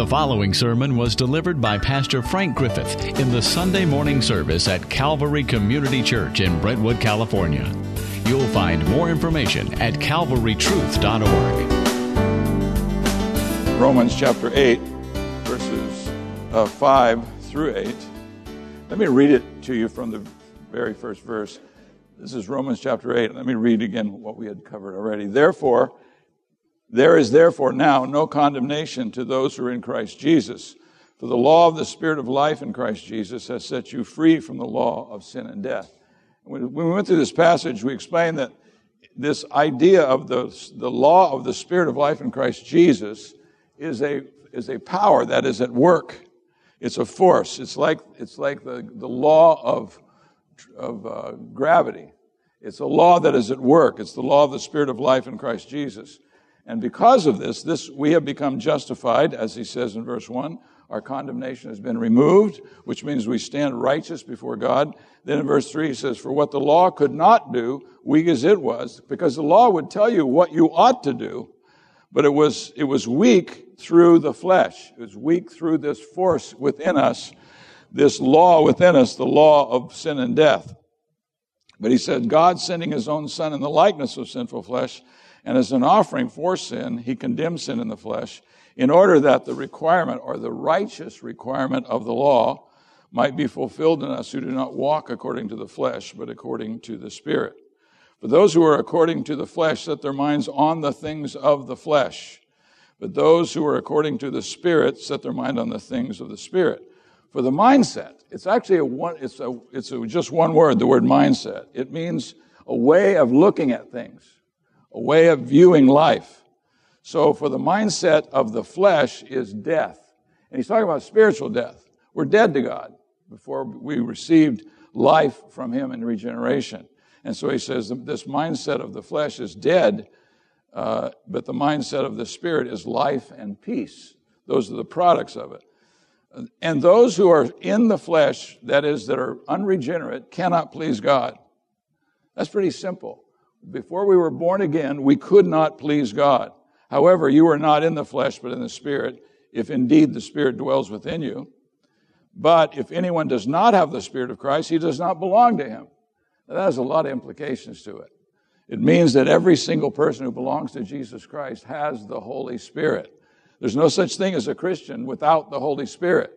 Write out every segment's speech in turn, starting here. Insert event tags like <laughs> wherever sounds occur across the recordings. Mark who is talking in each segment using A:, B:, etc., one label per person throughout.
A: The following sermon was delivered by Pastor Frank Griffith in the Sunday morning service at Calvary Community Church in Brentwood, California. You'll find more information at calvarytruth.org.
B: Romans chapter 8, verses uh, 5 through 8. Let me read it to you from the very first verse. This is Romans chapter 8. Let me read again what we had covered already. Therefore, there is therefore now no condemnation to those who are in Christ Jesus. For the law of the Spirit of life in Christ Jesus has set you free from the law of sin and death. When we went through this passage, we explained that this idea of the, the law of the Spirit of life in Christ Jesus is a, is a power that is at work. It's a force. It's like, it's like the, the law of, of uh, gravity. It's a law that is at work. It's the law of the Spirit of life in Christ Jesus. And because of this, this we have become justified, as he says in verse 1. Our condemnation has been removed, which means we stand righteous before God. Then in verse 3 he says, For what the law could not do, weak as it was, because the law would tell you what you ought to do, but it was, it was weak through the flesh. It was weak through this force within us, this law within us, the law of sin and death. But he said, God sending his own son in the likeness of sinful flesh, and as an offering for sin, he condemned sin in the flesh, in order that the requirement or the righteous requirement of the law might be fulfilled in us who do not walk according to the flesh, but according to the Spirit. For those who are according to the flesh set their minds on the things of the flesh, but those who are according to the Spirit set their mind on the things of the Spirit. For the mindset, it's actually a one, it's a, it's a, just one word, the word mindset. It means a way of looking at things a way of viewing life. So for the mindset of the flesh is death. And he's talking about spiritual death. We're dead to God before we received life from him in regeneration. And so he says this mindset of the flesh is dead, uh, but the mindset of the spirit is life and peace. Those are the products of it. And those who are in the flesh, that is, that are unregenerate, cannot please God. That's pretty simple. Before we were born again, we could not please God. However, you are not in the flesh, but in the Spirit, if indeed the Spirit dwells within you. But if anyone does not have the Spirit of Christ, he does not belong to him. Now, that has a lot of implications to it. It means that every single person who belongs to Jesus Christ has the Holy Spirit. There's no such thing as a Christian without the Holy Spirit.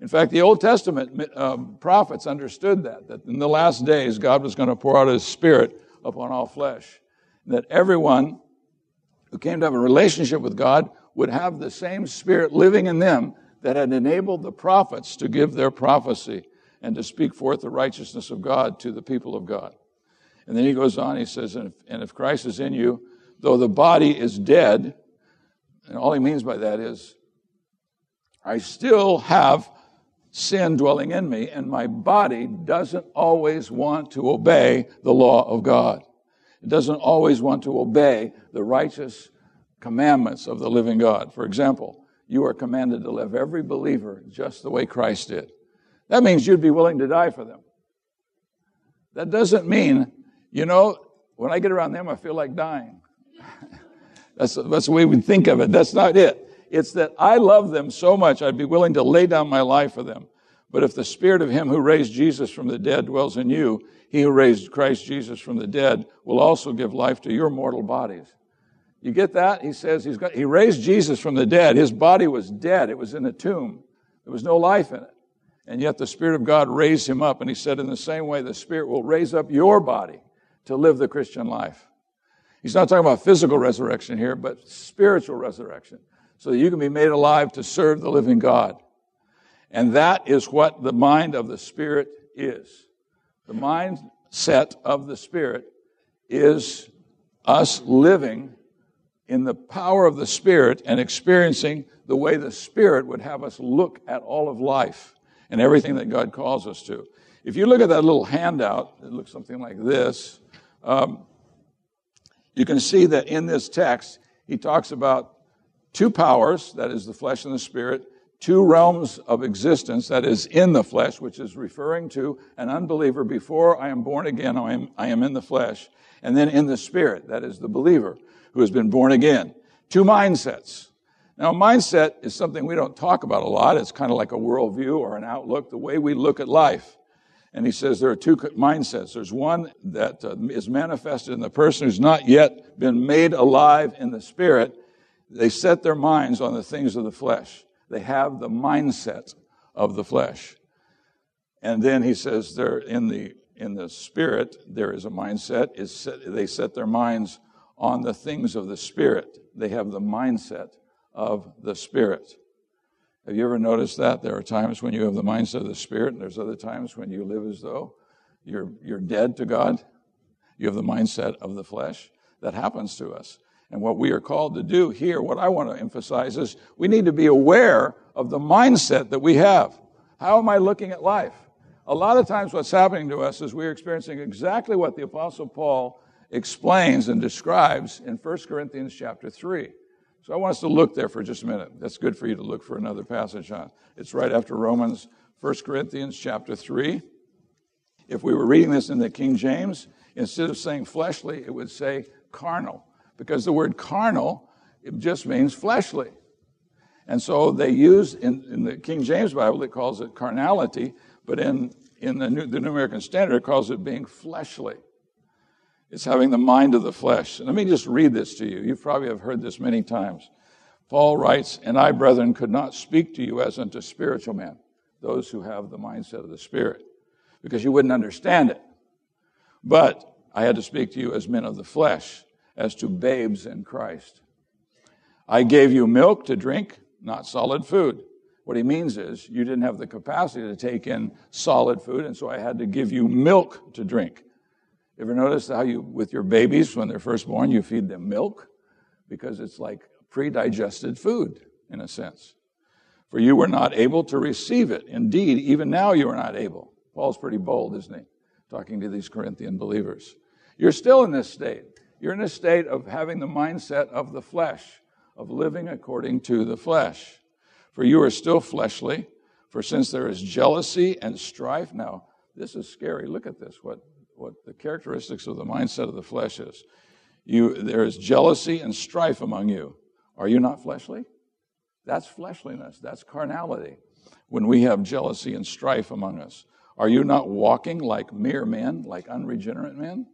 B: In fact, the Old Testament uh, prophets understood that, that in the last days, God was going to pour out His Spirit upon all flesh. That everyone who came to have a relationship with God would have the same spirit living in them that had enabled the prophets to give their prophecy and to speak forth the righteousness of God to the people of God. And then he goes on, he says, and if, and if Christ is in you, though the body is dead, and all he means by that is, I still have sin dwelling in me, and my body doesn't always want to obey the law of God. It doesn't always want to obey the righteous commandments of the living God. For example, you are commanded to live every believer just the way Christ did. That means you'd be willing to die for them. That doesn't mean, you know, when I get around them, I feel like dying. <laughs> that's, that's the way we think of it. That's not it. It's that I love them so much, I'd be willing to lay down my life for them. But if the spirit of him who raised Jesus from the dead dwells in you, he who raised Christ Jesus from the dead will also give life to your mortal bodies. You get that? He says he's got, he raised Jesus from the dead. His body was dead. It was in a tomb. There was no life in it. And yet the Spirit of God raised him up. And he said, in the same way, the Spirit will raise up your body to live the Christian life. He's not talking about physical resurrection here, but spiritual resurrection so that you can be made alive to serve the living God. And that is what the mind of the Spirit is. The mindset of the Spirit is us living in the power of the Spirit and experiencing the way the Spirit would have us look at all of life and everything that God calls us to. If you look at that little handout, it looks something like this. Um, you can see that in this text, he talks about two powers, that is the flesh and the spirit, two realms of existence, that is in the flesh, which is referring to an unbeliever before I am born again, I am, I am in the flesh, and then in the spirit, that is the believer who has been born again. Two mindsets. Now, mindset is something we don't talk about a lot. It's kind of like a worldview or an outlook, the way we look at life. And he says there are two mindsets. There's one that uh, is manifested in the person who's not yet been made alive in the spirit. They set their minds on the things of the flesh. They have the mindset of the flesh. And then he says there in the in the spirit there is a mindset. Is set, they set their minds on the things of the spirit. They have the mindset of the spirit. Have you ever noticed that? There are times when you have the mindset of the Spirit, and there's other times when you live as though you're, you're dead to God. You have the mindset of the flesh. That happens to us. And what we are called to do here, what I want to emphasize is we need to be aware of the mindset that we have. How am I looking at life? A lot of times what's happening to us is we're experiencing exactly what the apostle Paul explains and describes in 1 Corinthians chapter 3. So I want us to look there for just a minute. That's good for you to look for another passage on. It's right after Romans, 1 Corinthians chapter 3. If we were reading this in the King James, instead of saying fleshly, it would say carnal, because the word carnal it just means fleshly. And so they use in, in the King James Bible, it calls it carnality, but in, in the New, the New American Standard, it calls it being fleshly. It's having the mind of the flesh. Let me just read this to you. You probably have heard this many times. Paul writes, And I, brethren, could not speak to you as unto spiritual men, those who have the mindset of the Spirit, because you wouldn't understand it. But I had to speak to you as men of the flesh, as to babes in Christ. I gave you milk to drink, not solid food. What he means is you didn't have the capacity to take in solid food, and so I had to give you milk to drink. Ever notice how you, with your babies, when they're first born, you feed them milk? Because it's like pre-digested food, in a sense. For you were not able to receive it. Indeed, even now you are not able. Paul's pretty bold, isn't he? Talking to these Corinthian believers. You're still in this state. You're in a state of having the mindset of the flesh, of living according to the flesh. For you are still fleshly. For since there is jealousy and strife, now this is scary. Look at this. What what the characteristics of the mindset of the flesh is. You, there is jealousy and strife among you. Are you not fleshly? That's fleshliness. That's carnality. When we have jealousy and strife among us, are you not walking like mere men, like unregenerate men?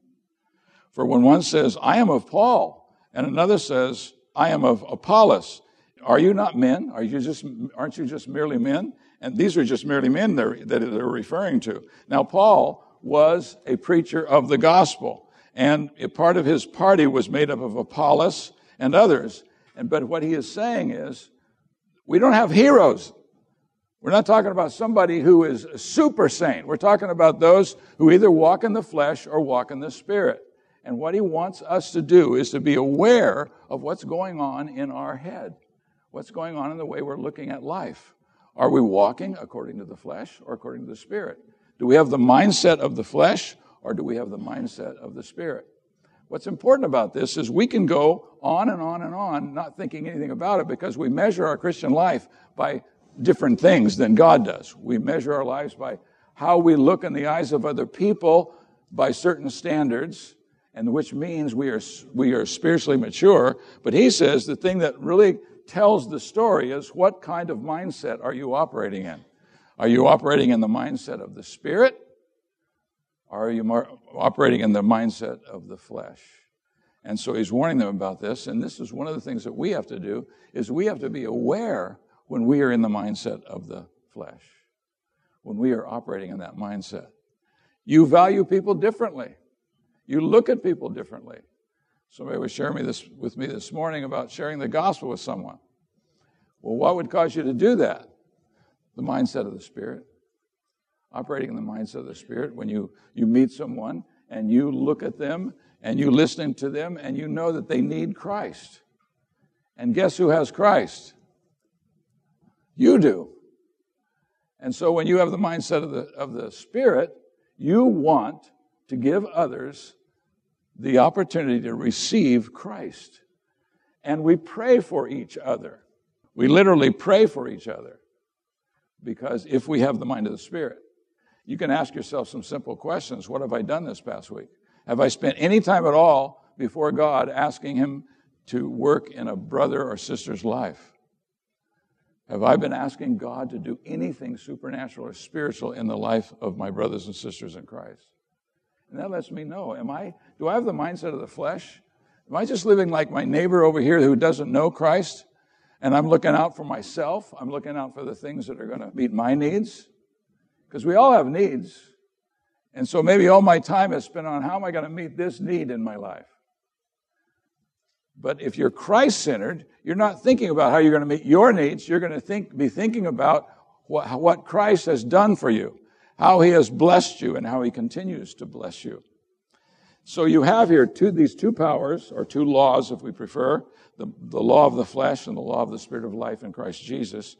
B: For when one says, I am of Paul, and another says, I am of Apollos, are you not men? Are you just, aren't you just merely men? And these are just merely men that they're referring to. Now, Paul was a preacher of the gospel. And a part of his party was made up of Apollos and others. And, but what he is saying is, we don't have heroes. We're not talking about somebody who is super saint. We're talking about those who either walk in the flesh or walk in the spirit. And what he wants us to do is to be aware of what's going on in our head, what's going on in the way we're looking at life. Are we walking according to the flesh or according to the spirit? Do we have the mindset of the flesh or do we have the mindset of the spirit? What's important about this is we can go on and on and on not thinking anything about it because we measure our Christian life by different things than God does. We measure our lives by how we look in the eyes of other people by certain standards, and which means we are, we are spiritually mature. But he says the thing that really tells the story is what kind of mindset are you operating in? Are you operating in the mindset of the Spirit? Are you operating in the mindset of the flesh? And so he's warning them about this. And this is one of the things that we have to do is we have to be aware when we are in the mindset of the flesh, when we are operating in that mindset. You value people differently. You look at people differently. Somebody was sharing me this with me this morning about sharing the gospel with someone. Well, what would cause you to do that? the mindset of the Spirit. Operating in the mindset of the Spirit. When you, you meet someone and you look at them and you listen to them and you know that they need Christ. And guess who has Christ? You do. And so when you have the mindset of the, of the Spirit, you want to give others the opportunity to receive Christ. And we pray for each other. We literally pray for each other. Because if we have the mind of the Spirit, you can ask yourself some simple questions. What have I done this past week? Have I spent any time at all before God asking Him to work in a brother or sister's life? Have I been asking God to do anything supernatural or spiritual in the life of my brothers and sisters in Christ? And that lets me know, am I, do I have the mindset of the flesh? Am I just living like my neighbor over here who doesn't know Christ? And I'm looking out for myself. I'm looking out for the things that are going to meet my needs. Because we all have needs. And so maybe all my time is spent on how am I going to meet this need in my life? But if you're Christ centered, you're not thinking about how you're going to meet your needs. You're going to think, be thinking about what, what Christ has done for you, how he has blessed you, and how he continues to bless you. So you have here two, these two powers, or two laws, if we prefer the, the law of the flesh and the law of the spirit of life in Christ Jesus.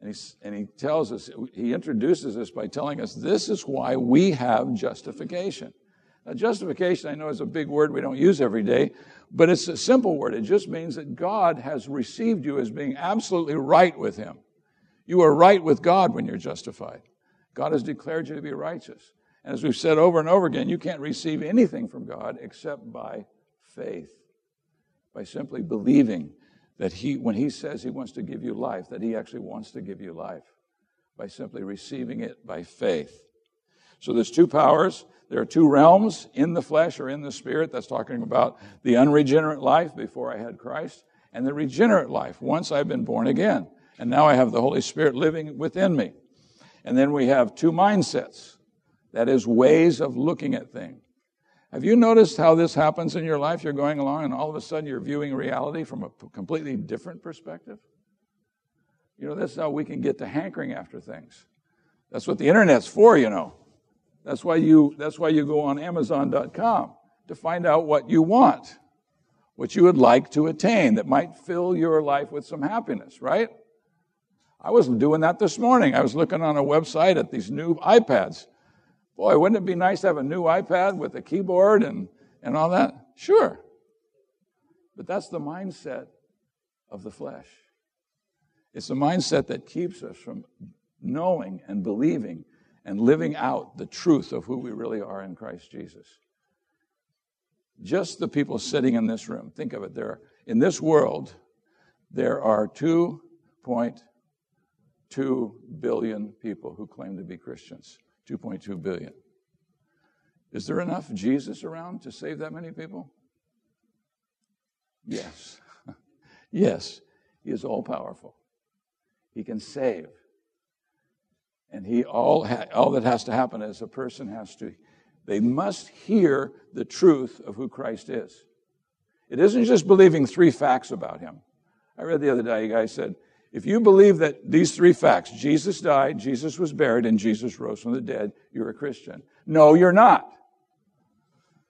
B: And, he's, and he tells us, he introduces us by telling us this is why we have justification. Now, justification, I know, is a big word we don't use every day, but it's a simple word. It just means that God has received you as being absolutely right with Him. You are right with God when you're justified. God has declared you to be righteous. And as we've said over and over again, you can't receive anything from God except by faith, by simply believing that He, when He says He wants to give you life, that He actually wants to give you life, by simply receiving it by faith. So there's two powers. There are two realms in the flesh or in the spirit. That's talking about the unregenerate life before I had Christ and the regenerate life once I've been born again. And now I have the Holy Spirit living within me. And then we have two mindsets. That is ways of looking at things. Have you noticed how this happens in your life? You're going along and all of a sudden you're viewing reality from a completely different perspective. You know, that's how we can get to hankering after things. That's what the internet's for, you know. That's why you, that's why you go on Amazon.com to find out what you want, what you would like to attain that might fill your life with some happiness, right? I wasn't doing that this morning. I was looking on a website at these new iPads. Boy, wouldn't it be nice to have a new iPad with a keyboard and, and all that? Sure. But that's the mindset of the flesh. It's a mindset that keeps us from knowing and believing and living out the truth of who we really are in Christ Jesus. Just the people sitting in this room, think of it. There, are, in this world, there are 2.2 billion people who claim to be Christians. 2.2 billion. Is there enough Jesus around to save that many people? Yes. <laughs> yes. He is all powerful. He can save. And he all ha- all that has to happen is a person has to they must hear the truth of who Christ is. It isn't just believing three facts about him. I read the other day a guy said, if you believe that these three facts, Jesus died, Jesus was buried, and Jesus rose from the dead, you're a Christian. No, you're not.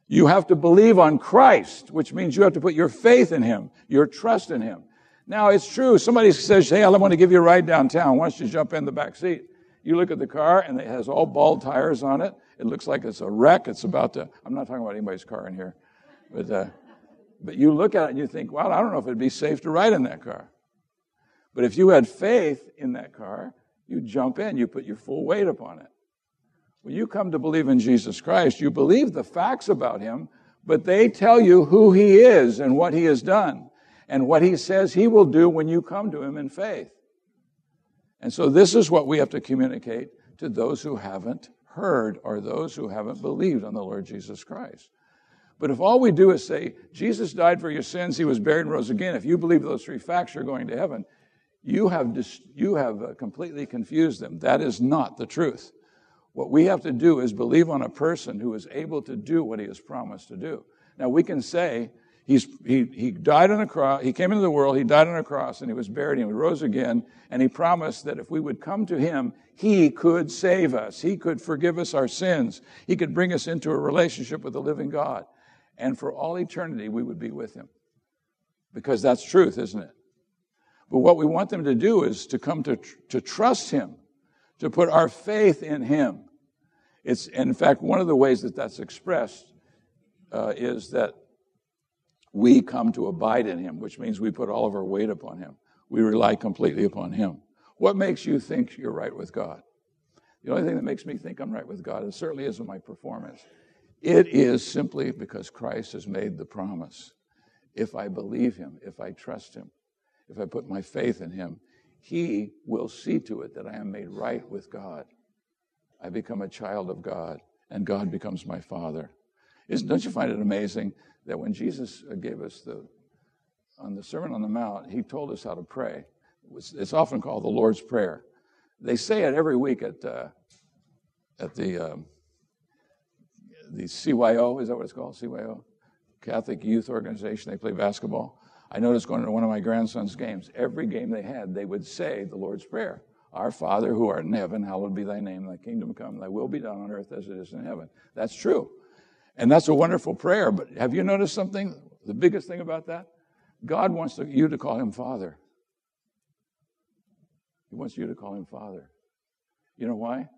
B: You have to believe on Christ, which means you have to put your faith in Him, your trust in Him. Now, it's true. Somebody says, Hey, I want to give you a ride downtown. Why don't you jump in the back seat? You look at the car and it has all bald tires on it. It looks like it's a wreck. It's about to, I'm not talking about anybody's car in here, but, uh, but you look at it and you think, well, I don't know if it'd be safe to ride in that car. But if you had faith in that car, you jump in, you put your full weight upon it. When you come to believe in Jesus Christ, you believe the facts about him, but they tell you who he is and what he has done and what he says he will do when you come to him in faith. And so this is what we have to communicate to those who haven't heard or those who haven't believed on the Lord Jesus Christ. But if all we do is say, Jesus died for your sins, he was buried and rose again, if you believe those three facts, you're going to heaven, you have, dis- you have uh, completely confused them. That is not the truth. What we have to do is believe on a person who is able to do what he has promised to do. Now, we can say, He's, he, he died on a cross, he came into the world, he died on a cross, and he was buried, and he rose again, and he promised that if we would come to him, he could save us. He could forgive us our sins. He could bring us into a relationship with the living God. And for all eternity, we would be with him. Because that's truth, isn't it? But what we want them to do is to come to, to trust him, to put our faith in him. It's, in fact, one of the ways that that's expressed uh, is that we come to abide in him, which means we put all of our weight upon him. We rely completely upon him. What makes you think you're right with God? The only thing that makes me think I'm right with God, it certainly isn't my performance. It is simply because Christ has made the promise. If I believe him, if I trust him, if I put my faith in him, He will see to it that I am made right with God. I become a child of God, and God becomes my Father. Isn't, don't you find it amazing that when Jesus uh, gave us the, on the Sermon on the Mount, he told us how to pray? It's often called the Lord's Prayer. They say it every week at, uh, at the, um, the CYO, is that what it's called? CYO? Catholic Youth Organization. They play basketball. I noticed going to one of my grandson's games, every game they had, they would say the Lord's Prayer. Our Father who art in heaven, hallowed be thy name, thy kingdom come, thy will be done on earth as it is in heaven. That's true. And that's a wonderful prayer. But have you noticed something? The biggest thing about that? God wants you to call him Father. He wants you to call him Father. You know why?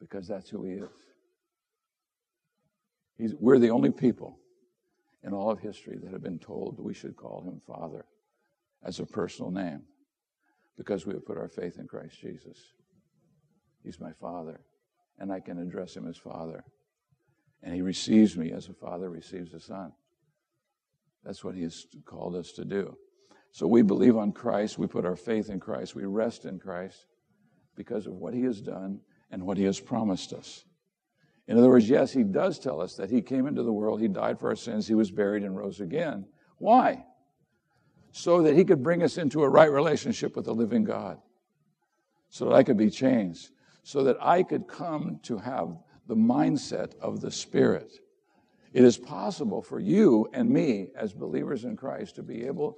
B: Because that's who he is. He's, we're the only people in all of history that have been told we should call him Father as a personal name because we have put our faith in Christ Jesus. He's my Father, and I can address him as Father. And he receives me as a father receives a son. That's what he has called us to do. So we believe on Christ, we put our faith in Christ, we rest in Christ because of what he has done and what he has promised us. In other words, yes, he does tell us that he came into the world, he died for our sins, he was buried and rose again. Why? So that he could bring us into a right relationship with the living God, so that I could be changed, so that I could come to have the mindset of the Spirit. It is possible for you and me, as believers in Christ, to be able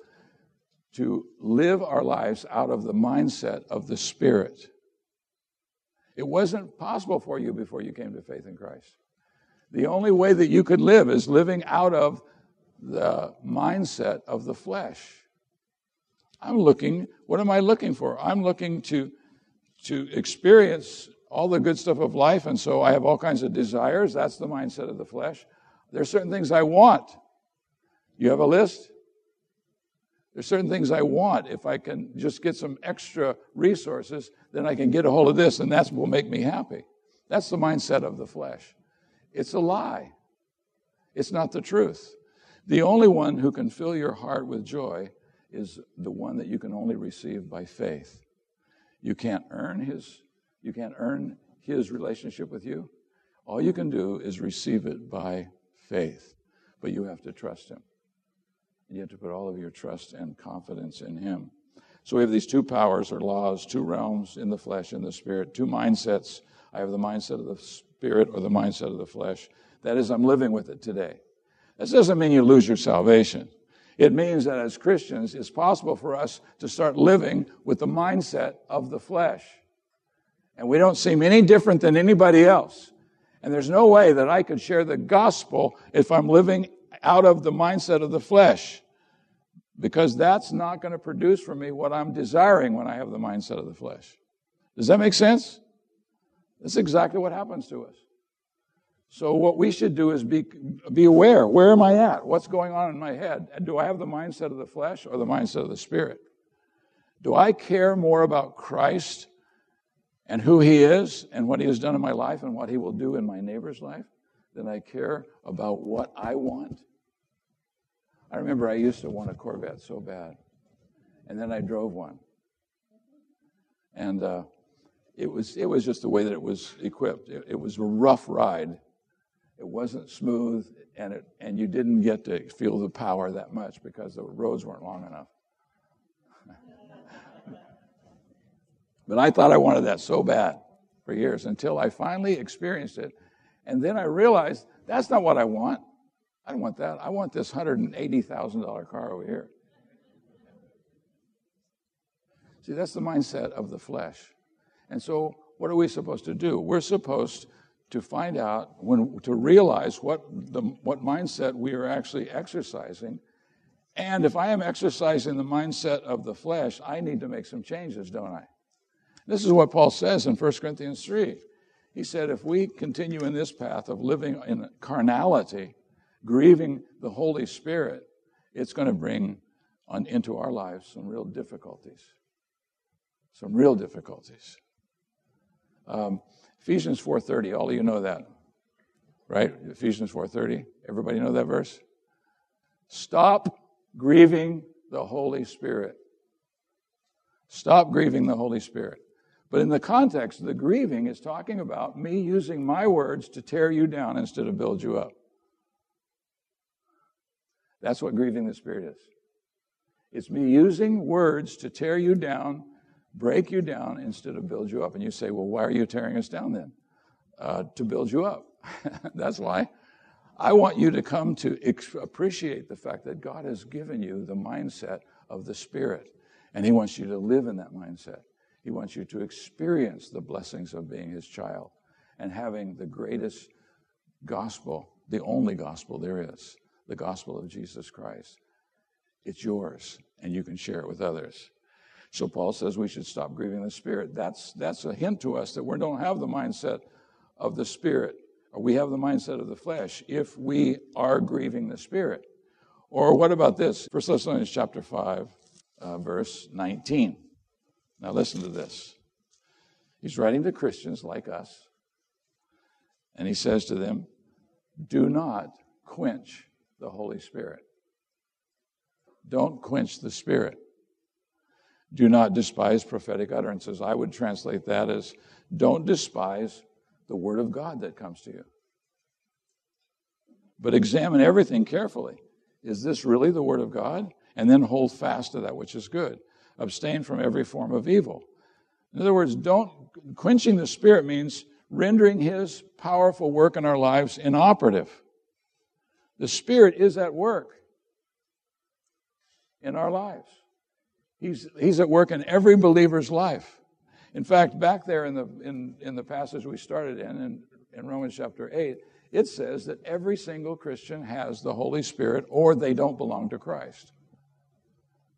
B: to live our lives out of the mindset of the Spirit. It wasn't possible for you before you came to faith in Christ. The only way that you could live is living out of the mindset of the flesh. I'm looking, what am I looking for? I'm looking to, to experience all the good stuff of life, and so I have all kinds of desires. That's the mindset of the flesh. There are certain things I want. You have a list? There's certain things I want. If I can just get some extra resources, then I can get a hold of this, and that will make me happy. That's the mindset of the flesh. It's a lie. It's not the truth. The only one who can fill your heart with joy is the one that you can only receive by faith. You can't earn his, you can't earn his relationship with you. All you can do is receive it by faith, but you have to trust him. You have to put all of your trust and confidence in Him. So we have these two powers or laws, two realms in the flesh and the spirit, two mindsets. I have the mindset of the spirit or the mindset of the flesh. That is, I'm living with it today. This doesn't mean you lose your salvation. It means that as Christians, it's possible for us to start living with the mindset of the flesh. And we don't seem any different than anybody else. And there's no way that I could share the gospel if I'm living out of the mindset of the flesh because that's not going to produce for me what I'm desiring when I have the mindset of the flesh. Does that make sense? That's exactly what happens to us. So what we should do is be, be aware. Where am I at? What's going on in my head? Do I have the mindset of the flesh or the mindset of the spirit? Do I care more about Christ and who he is and what he has done in my life and what he will do in my neighbor's life than I care about what I want? I remember I used to want a Corvette so bad. And then I drove one. And uh, it, was, it was just the way that it was equipped. It, it was a rough ride. It wasn't smooth, and, it, and you didn't get to feel the power that much because the roads weren't long enough. <laughs> but I thought I wanted that so bad for years until I finally experienced it. And then I realized that's not what I want. I don't want that. I want this $180,000 car over here. See, that's the mindset of the flesh. And so, what are we supposed to do? We're supposed to find out, when, to realize what, the, what mindset we are actually exercising. And if I am exercising the mindset of the flesh, I need to make some changes, don't I? This is what Paul says in 1 Corinthians 3. He said, if we continue in this path of living in carnality, grieving the Holy Spirit, it's going to bring on, into our lives some real difficulties. Some real difficulties. Um, Ephesians 4.30, all of you know that, right? Ephesians 4.30. Everybody know that verse? Stop grieving the Holy Spirit. Stop grieving the Holy Spirit. But in the context, the grieving is talking about me using my words to tear you down instead of build you up. That's what grieving the Spirit is. It's me using words to tear you down, break you down, instead of build you up. And you say, well, why are you tearing us down then? Uh, to build you up. <laughs> That's why. I want you to come to ex- appreciate the fact that God has given you the mindset of the Spirit. And He wants you to live in that mindset. He wants you to experience the blessings of being His child and having the greatest gospel, the only gospel there is, the gospel of Jesus Christ. It's yours, and you can share it with others. So Paul says we should stop grieving the Spirit. That's, that's a hint to us that we don't have the mindset of the Spirit, or we have the mindset of the flesh if we are grieving the Spirit. Or what about this? 1 Thessalonians chapter 5, uh, verse 19. Now listen to this. He's writing to Christians like us, and he says to them, Do not quench the Holy Spirit. Don't quench the Spirit. Do not despise prophetic utterances. I would translate that as don't despise the Word of God that comes to you. But examine everything carefully. Is this really the Word of God? And then hold fast to that which is good. Abstain from every form of evil. In other words, don't quenching the Spirit means rendering His powerful work in our lives inoperative. The Spirit is at work in our lives. He's, he's at work in every believer's life. In fact, back there in the, in, in the passage we started in, in, in Romans chapter 8, it says that every single Christian has the Holy Spirit or they don't belong to Christ.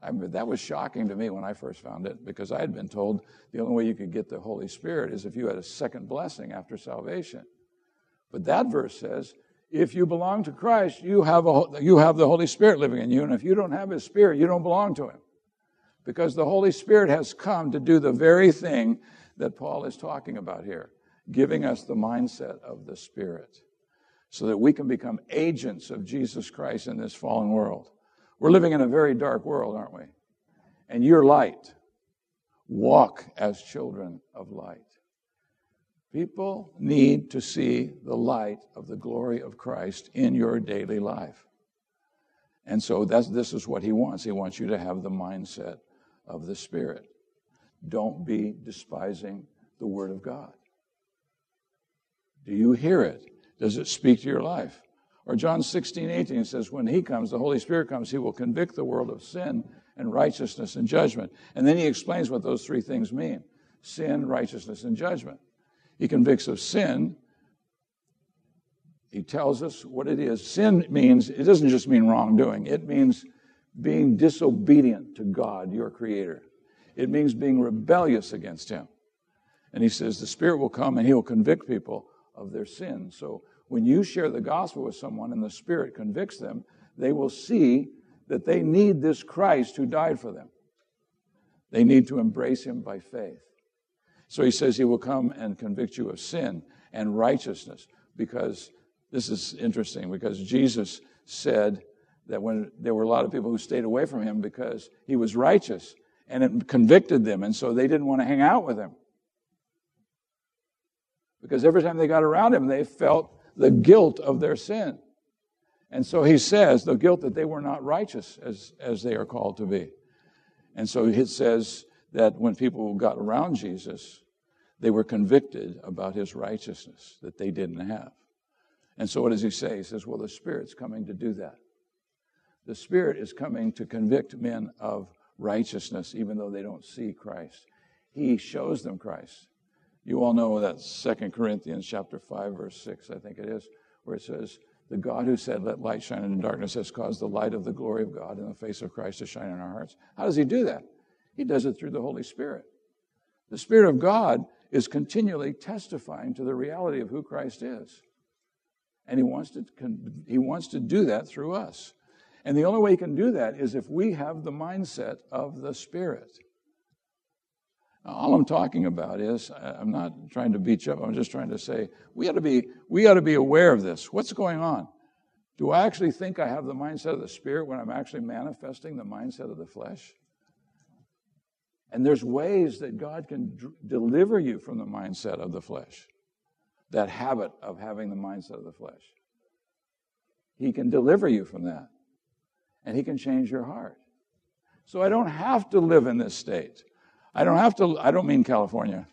B: I mean, that was shocking to me when I first found it because I had been told the only way you could get the Holy Spirit is if you had a second blessing after salvation. But that verse says if you belong to Christ, you have, a, you have the Holy Spirit living in you. And if you don't have His Spirit, you don't belong to Him. Because the Holy Spirit has come to do the very thing that Paul is talking about here, giving us the mindset of the Spirit so that we can become agents of Jesus Christ in this fallen world. We're living in a very dark world, aren't we? And you're light. Walk as children of light. People need to see the light of the glory of Christ in your daily life. And so this is what he wants. He wants you to have the mindset of the Spirit. Don't be despising the Word of God. Do you hear it? Does it speak to your life? Or John 16, 18 says, When He comes, the Holy Spirit comes, He will convict the world of sin and righteousness and judgment. And then He explains what those three things mean sin, righteousness, and judgment. He convicts of sin. He tells us what it is. Sin means, it doesn't just mean wrongdoing, it means being disobedient to God, your creator. It means being rebellious against Him. And He says the Spirit will come and He will convict people of their sin. So when you share the gospel with someone and the Spirit convicts them, they will see that they need this Christ who died for them. They need to embrace Him by faith. So he says he will come and convict you of sin and righteousness because this is interesting because Jesus said that when there were a lot of people who stayed away from him because he was righteous and it convicted them and so they didn't want to hang out with him. Because every time they got around him, they felt the guilt of their sin. And so he says the guilt that they were not righteous as, as they are called to be. And so it says that when people got around Jesus, they were convicted about his righteousness that they didn't have. And so what does he say? He says, Well, the Spirit's coming to do that. The Spirit is coming to convict men of righteousness, even though they don't see Christ. He shows them Christ. You all know that Second Corinthians chapter 5, verse 6, I think it is, where it says, The God who said, Let light shine in darkness has caused the light of the glory of God in the face of Christ to shine in our hearts. How does he do that? He does it through the Holy Spirit. The Spirit of God is continually testifying to the reality of who Christ is. And he wants to, he wants to do that through us. And the only way he can do that is if we have the mindset of the Spirit. All I'm talking about is, I'm not trying to beat you up, I'm just trying to say, we ought to be, we ought to be aware of this. What's going on? Do I actually think I have the mindset of the Spirit when I'm actually manifesting the mindset of the flesh? And there's ways that God can deliver you from the mindset of the flesh, that habit of having the mindset of the flesh. He can deliver you from that, and He can change your heart. So I don't have to live in this state. I don't have to, I don't mean California.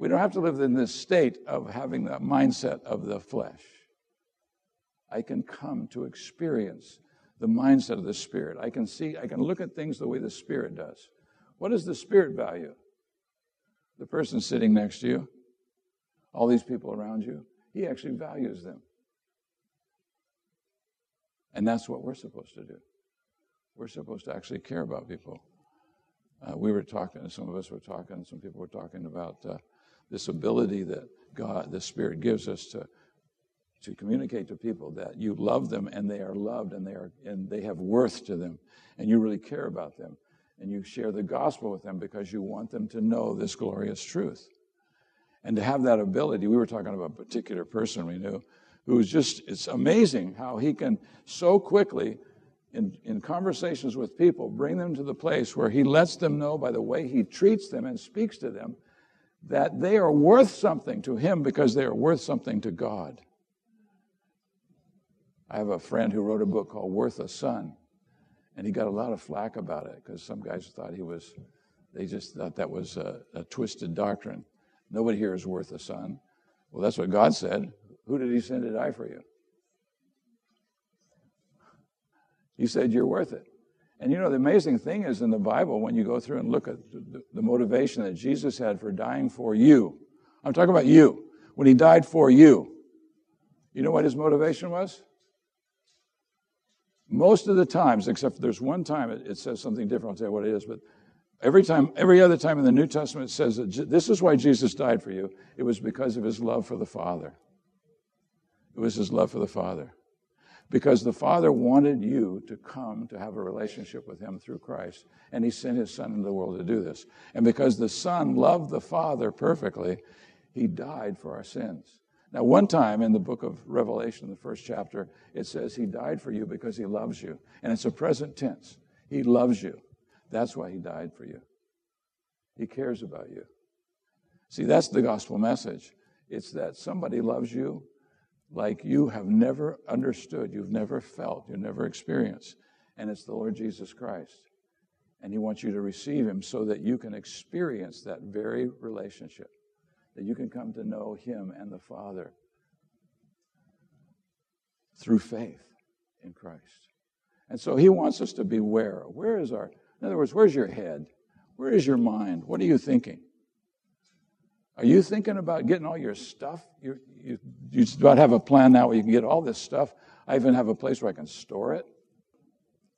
B: We don't have to live in this state of having the mindset of the flesh. I can come to experience the mindset of the Spirit. I can see, I can look at things the way the Spirit does. What does the Spirit value? The person sitting next to you, all these people around you, he actually values them. And that's what we're supposed to do. We're supposed to actually care about people. Uh, we were talking, some of us were talking, some people were talking about uh, this ability that God, the Spirit gives us to to communicate to people that you love them and they are loved and they are and they have worth to them and you really care about them and you share the gospel with them because you want them to know this glorious truth. And to have that ability we were talking about a particular person we knew who was just it's amazing how he can so quickly in, in conversations with people bring them to the place where he lets them know by the way he treats them and speaks to them that they are worth something to him because they are worth something to god. I have a friend who wrote a book called Worth a Son, and he got a lot of flack about it because some guys thought he was, they just thought that was a, a twisted doctrine. Nobody here is worth a son. Well, that's what God said. Who did he send to die for you? He said, You're worth it. And you know, the amazing thing is in the Bible, when you go through and look at the, the, motivation that Jesus had for dying for you, I'm talking about you. When he died for you, you know what his motivation was? Most of the times, except there's one time it, it says something different. I'll tell you what it is. But every time, every other time in the New Testament, it says that this is why Jesus died for you. It was because of his love for the Father. It was his love for the Father. Because the Father wanted you to come to have a relationship with him through Christ. And he sent his Son into the world to do this. And because the Son loved the Father perfectly, he died for our sins. Now, one time in the book of Revelation, the first chapter, it says, He died for you because He loves you. And it's a present tense. He loves you. That's why He died for you. He cares about you. See, that's the gospel message. It's that somebody loves you like you have never understood, you've never felt, you've never experienced. And it's the Lord Jesus Christ. And He wants you to receive Him so that you can experience that very relationship that you can come to know Him and the Father through faith in Christ. And so He wants us to beware. Where is our, in other words, where's your head? Where is your mind? What are you thinking? Are you thinking about getting all your stuff? You, you, you about have a plan now where you can get all this stuff. I even have a place where I can store it.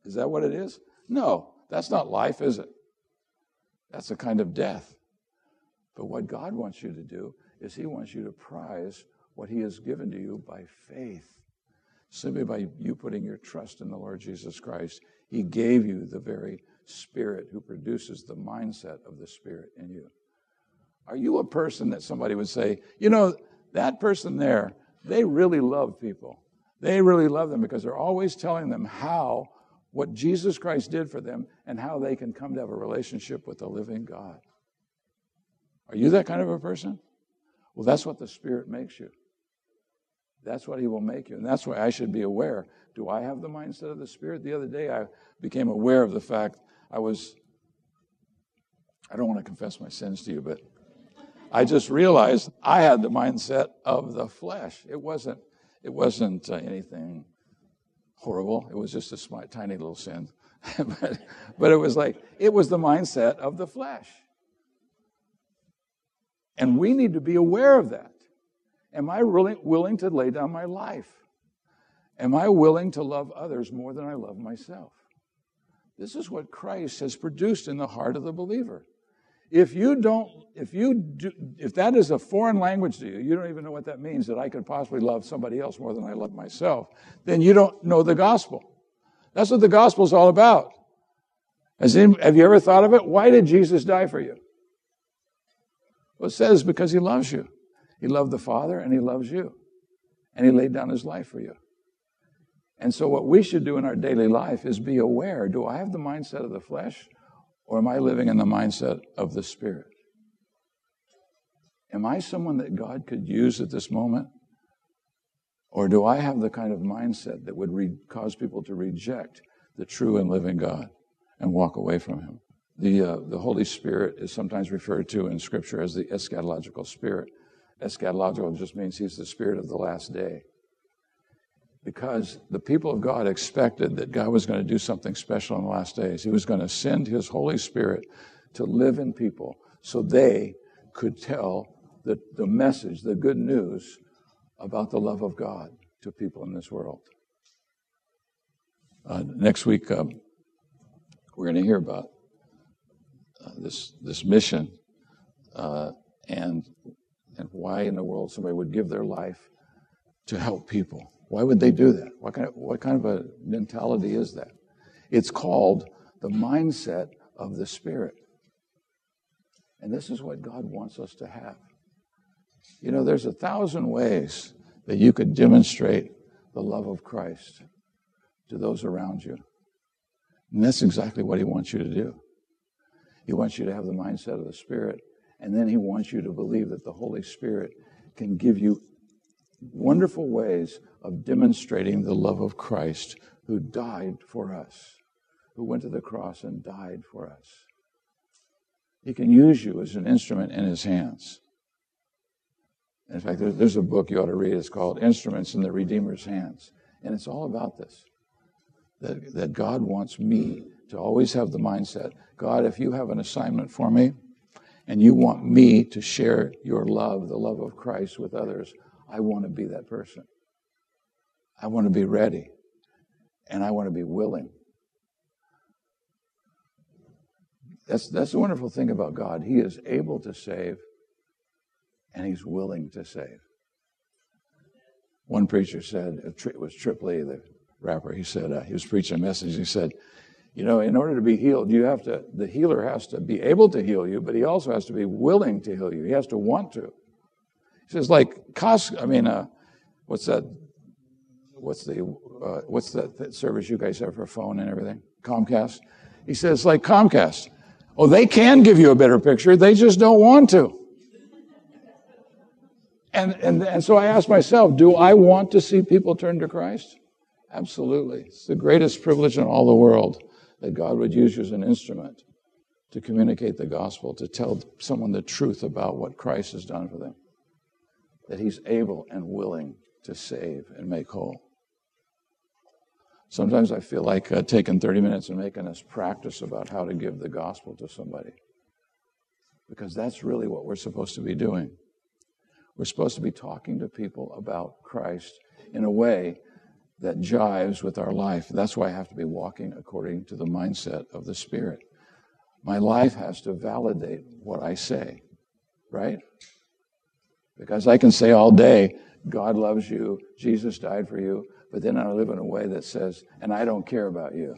B: Is that what it is? No, that's not life, is it? That's a kind of death. But what God wants you to do is He wants you to prize what He has given to you by faith. Simply by you putting your trust in the Lord Jesus Christ, He gave you the very Spirit who produces the mindset of the Spirit in you. Are you a person that somebody would say, you know, that person there, they really love people. They really love them because they're always telling them how, what Jesus Christ did for them, and how they can come to have a relationship with the living God. Are you that kind of a person? Well, that's what the Spirit makes you. That's what He will make you. And that's why I should be aware. Do I have the mindset of the Spirit? The other day, I became aware of the fact I was, I don't want to confess my sins to you, but I just realized I had the mindset of the flesh. It wasn't, it wasn't uh, anything horrible. It was just a smart, tiny little sin. <laughs> but, but it was like, it was the mindset of the flesh. And we need to be aware of that. Am I really willing to lay down my life? Am I willing to love others more than I love myself? This is what Christ has produced in the heart of the believer. If you don't, if you do, if that is a foreign language to you, you don't even know what that means that I could possibly love somebody else more than I love myself, then you don't know the gospel. That's what the gospel is all about. Any, have you ever thought of it? Why did Jesus die for you? Well, it says because he loves you. He loved the Father and he loves you. And he laid down his life for you. And so, what we should do in our daily life is be aware do I have the mindset of the flesh Or am I living in the mindset of the Spirit? Am I someone that God could use at this moment? Or do I have the kind of mindset that would re- cause people to reject the true and living God and walk away from Him? The, uh, the Holy Spirit is sometimes referred to in Scripture as the eschatological spirit. Eschatological just means He's the spirit of the last day. Because the people of God expected that God was going to do something special in the last days. He was going to send His Holy Spirit to live in people so they could tell the, the message, the good news about the love of God to people in this world. Uh, next week, um, we're going to hear about uh, this this mission uh, and and why in the world somebody would give their life to help people. Why would they do that? What kind of, what kind of a mentality is that? It's called the mindset of the Spirit. And this is what God wants us to have. You know, there's a thousand ways that you could demonstrate the love of Christ to those around you. And that's exactly what He wants you to do. He wants you to have the mindset of the Spirit, and then He wants you to believe that the Holy Spirit can give you wonderful ways of demonstrating the love of Christ who died for us, who went to the cross and died for us. He can use you as an instrument in His hands. In fact, there's a book you ought to read. It's called Instruments in the Redeemer's Hands. And it's all about this that, that God wants me to always have the mindset God, if you have an assignment for me and you want me to share your love, the love of Christ with others, I want to be that person. I want to be ready and I want to be willing. That's, that's the wonderful thing about God. He is able to save and he's willing to save. One preacher said, it was Trip Lee, the rapper, he said, uh, he was preaching a message. He said, You know, in order to be healed, you have to, the healer has to be able to heal you, but he also has to be willing to heal you. He has to want to. He says, like Costco, I mean, uh, what's that? What's the, uh, what's that, that service you guys have for phone and everything? Comcast? He says, like Comcast. Oh, they can give you a better picture, they just don't want to. And, and, and so I asked myself, do I want to see people turn to Christ? Absolutely. It's the greatest privilege in all the world that God would use you as an instrument to communicate the gospel, to tell someone the truth about what Christ has done for them. That he's able and willing to save and make whole. Sometimes I feel like uh, taking 30 minutes and making us practice about how to give the gospel to somebody. Because that's really what we're supposed to be doing. We're supposed to be talking to people about Christ in a way that jives with our life. That's why I have to be walking according to the mindset of the Spirit. My life has to validate what I say, right? Because I can say all day, God loves you, Jesus died for you, but then I live in a way that says, and I don't care about you.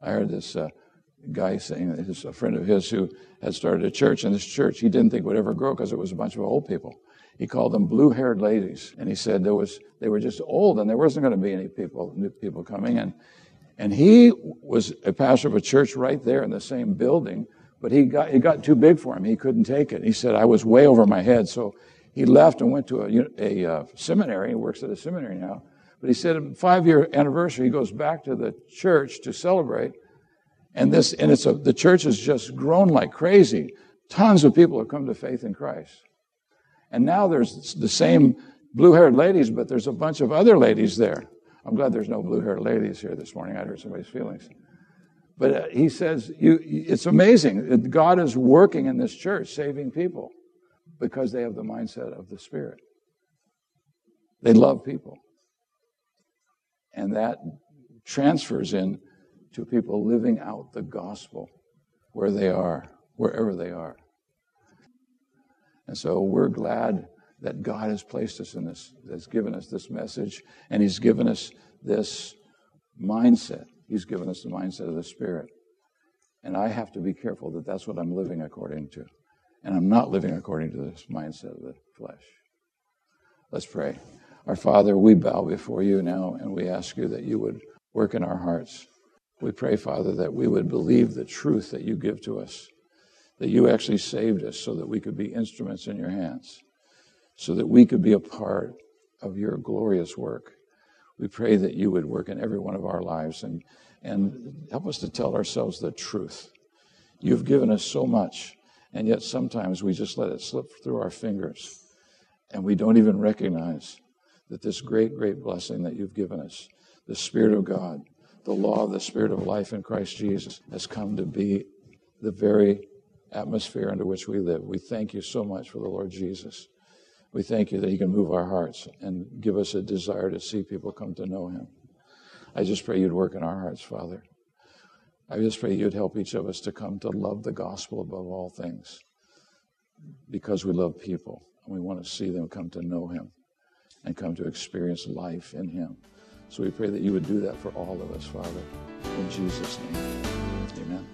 B: I heard this uh, guy saying that his, a friend of his who had started a church, and this church he didn't think would ever grow because it was a bunch of old people. He called them blue-haired ladies, and he said there was they were just old, and there wasn't going to be any people new people coming. And and he was a pastor of a church right there in the same building, but he got it got too big for him. He couldn't take it. He said I was way over my head, so he left and went to a, a uh, seminary. He works at a seminary now. But he said, five year anniversary, he goes back to the church to celebrate. And this, and it's a, the church has just grown like crazy. Tons of people have come to faith in Christ. And now there's the same blue haired ladies, but there's a bunch of other ladies there. I'm glad there's no blue haired ladies here this morning. I hurt somebody's feelings. But uh, he says, you, it's amazing. God is working in this church, saving people because they have the mindset of the Spirit. They love people. And that transfers in to people living out the gospel where they are, wherever they are. And so we're glad that God has placed us in this, has given us this message, and He's given us this mindset. He's given us the mindset of the Spirit. And I have to be careful that that's what I'm living according to. And I'm not living according to this mindset of the flesh. Let's pray. Our Father, we bow before you now, and we ask you that you would work in our hearts. We pray, Father, that we would believe the truth that you give to us, that you actually saved us so that we could be instruments in your hands, so that we could be a part of your glorious work. We pray that you would work in every one of our lives and, and help us to tell ourselves the truth. You've given us so much, and yet sometimes we just let it slip through our fingers, and we don't even recognize that this great, great blessing that you've given us, the Spirit of God, the law of the Spirit of life in Christ Jesus, has come to be the very atmosphere under which we live. We thank you so much for the Lord Jesus. We thank you that He can move our hearts and give us a desire to see people come to know Him. I just pray you'd work in our hearts, Father. I just pray you'd help each of us to come to love the gospel above all things because we love people and we want to see them come to know Him and come to experience life in Him. So we pray that you would do that for all of us, Father. In Jesus' name, amen.